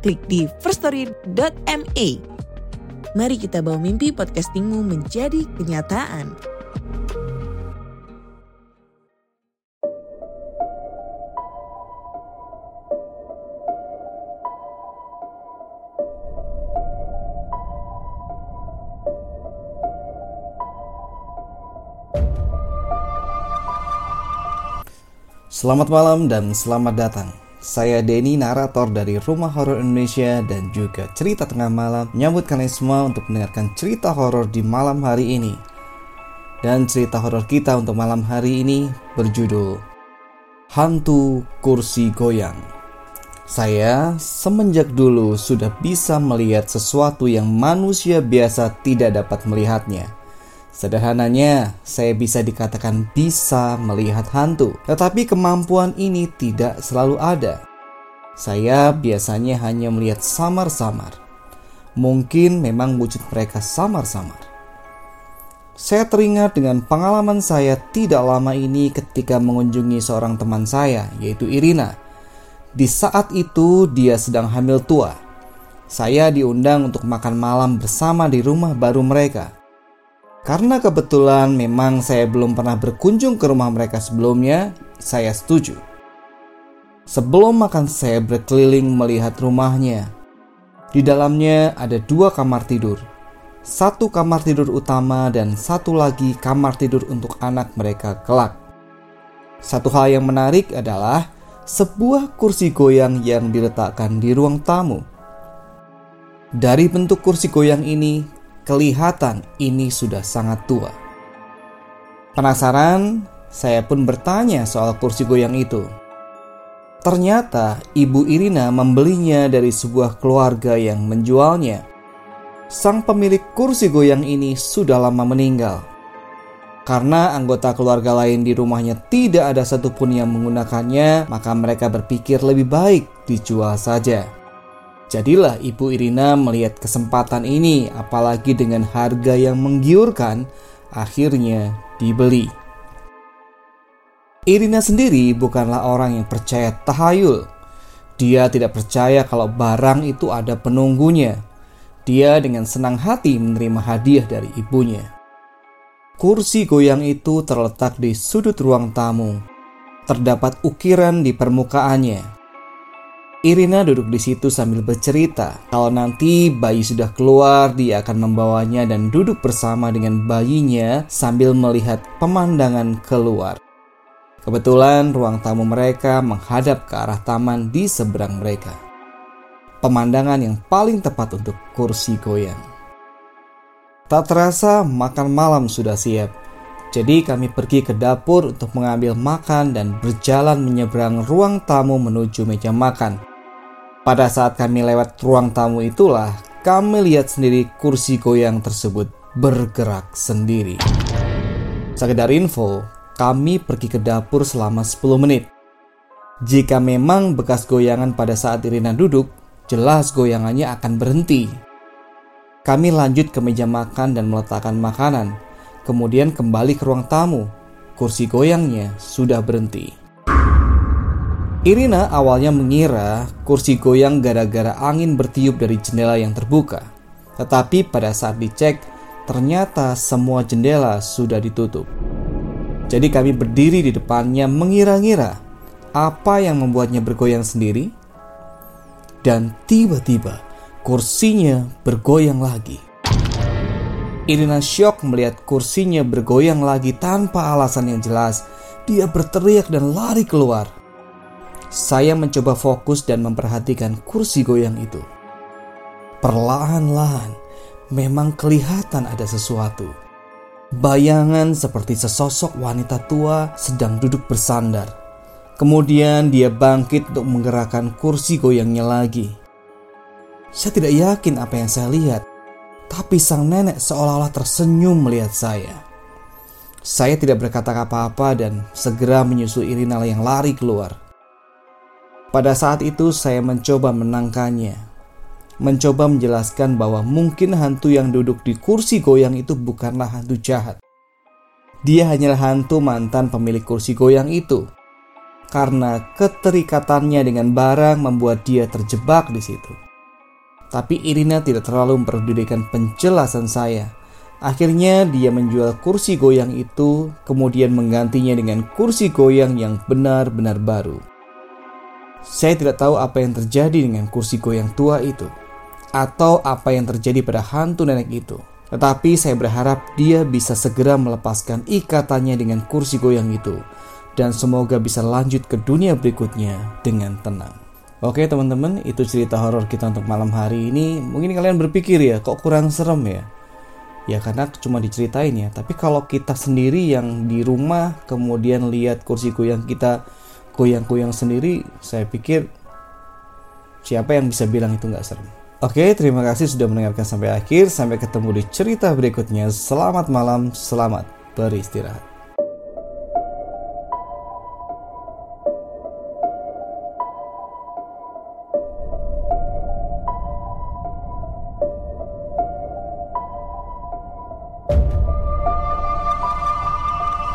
klik di firststory.me. Mari kita bawa mimpi podcastingmu menjadi kenyataan. Selamat malam dan selamat datang. Saya Denny, narator dari Rumah Horor Indonesia dan juga Cerita Tengah Malam menyambut kalian semua untuk mendengarkan cerita horor di malam hari ini. Dan cerita horor kita untuk malam hari ini berjudul Hantu Kursi Goyang. Saya semenjak dulu sudah bisa melihat sesuatu yang manusia biasa tidak dapat melihatnya. Sederhananya, saya bisa dikatakan bisa melihat hantu, tetapi kemampuan ini tidak selalu ada. Saya biasanya hanya melihat samar-samar. Mungkin memang wujud mereka samar-samar. Saya teringat dengan pengalaman saya tidak lama ini ketika mengunjungi seorang teman saya, yaitu Irina. Di saat itu, dia sedang hamil tua. Saya diundang untuk makan malam bersama di rumah baru mereka. Karena kebetulan memang saya belum pernah berkunjung ke rumah mereka sebelumnya, saya setuju. Sebelum makan saya berkeliling melihat rumahnya. Di dalamnya ada dua kamar tidur. Satu kamar tidur utama dan satu lagi kamar tidur untuk anak mereka kelak. Satu hal yang menarik adalah sebuah kursi goyang yang diletakkan di ruang tamu. Dari bentuk kursi goyang ini, kelihatan ini sudah sangat tua. Penasaran, saya pun bertanya soal kursi goyang itu. Ternyata ibu Irina membelinya dari sebuah keluarga yang menjualnya. Sang pemilik kursi goyang ini sudah lama meninggal. Karena anggota keluarga lain di rumahnya tidak ada satupun yang menggunakannya, maka mereka berpikir lebih baik dijual saja. Jadilah Ibu Irina melihat kesempatan ini, apalagi dengan harga yang menggiurkan, akhirnya dibeli. Irina sendiri bukanlah orang yang percaya tahayul. Dia tidak percaya kalau barang itu ada penunggunya. Dia dengan senang hati menerima hadiah dari ibunya. Kursi goyang itu terletak di sudut ruang tamu. Terdapat ukiran di permukaannya Irina duduk di situ sambil bercerita. Kalau nanti bayi sudah keluar, dia akan membawanya dan duduk bersama dengan bayinya sambil melihat pemandangan keluar. Kebetulan ruang tamu mereka menghadap ke arah taman di seberang mereka. Pemandangan yang paling tepat untuk kursi goyang. Tak terasa makan malam sudah siap. Jadi kami pergi ke dapur untuk mengambil makan dan berjalan menyeberang ruang tamu menuju meja makan. Pada saat kami lewat ruang tamu itulah, kami lihat sendiri kursi goyang tersebut bergerak sendiri. Sekedar info, kami pergi ke dapur selama 10 menit. Jika memang bekas goyangan pada saat Irina duduk, jelas goyangannya akan berhenti. Kami lanjut ke meja makan dan meletakkan makanan, kemudian kembali ke ruang tamu. Kursi goyangnya sudah berhenti. Irina awalnya mengira kursi goyang gara-gara angin bertiup dari jendela yang terbuka. Tetapi pada saat dicek, ternyata semua jendela sudah ditutup. Jadi kami berdiri di depannya mengira-ngira apa yang membuatnya bergoyang sendiri. Dan tiba-tiba kursinya bergoyang lagi. Irina syok melihat kursinya bergoyang lagi tanpa alasan yang jelas. Dia berteriak dan lari keluar. Saya mencoba fokus dan memperhatikan kursi goyang itu. Perlahan-lahan, memang kelihatan ada sesuatu. Bayangan seperti sesosok wanita tua sedang duduk bersandar. Kemudian dia bangkit untuk menggerakkan kursi goyangnya lagi. Saya tidak yakin apa yang saya lihat, tapi sang nenek seolah-olah tersenyum melihat saya. Saya tidak berkata apa-apa dan segera menyusul Irina yang lari keluar. Pada saat itu saya mencoba menangkannya. Mencoba menjelaskan bahwa mungkin hantu yang duduk di kursi goyang itu bukanlah hantu jahat. Dia hanyalah hantu mantan pemilik kursi goyang itu. Karena keterikatannya dengan barang membuat dia terjebak di situ. Tapi Irina tidak terlalu memperdulikan penjelasan saya. Akhirnya dia menjual kursi goyang itu, kemudian menggantinya dengan kursi goyang yang benar-benar baru. Saya tidak tahu apa yang terjadi dengan kursi goyang tua itu, atau apa yang terjadi pada hantu nenek itu. Tetapi saya berharap dia bisa segera melepaskan ikatannya dengan kursi goyang itu, dan semoga bisa lanjut ke dunia berikutnya dengan tenang. Oke teman-teman, itu cerita horor kita untuk malam hari ini. Mungkin kalian berpikir ya, kok kurang serem ya? Ya karena cuma diceritain ya. Tapi kalau kita sendiri yang di rumah kemudian lihat kursi goyang kita goyang-goyang sendiri, saya pikir siapa yang bisa bilang itu nggak serem? Oke, terima kasih sudah mendengarkan sampai akhir. Sampai ketemu di cerita berikutnya. Selamat malam, selamat beristirahat.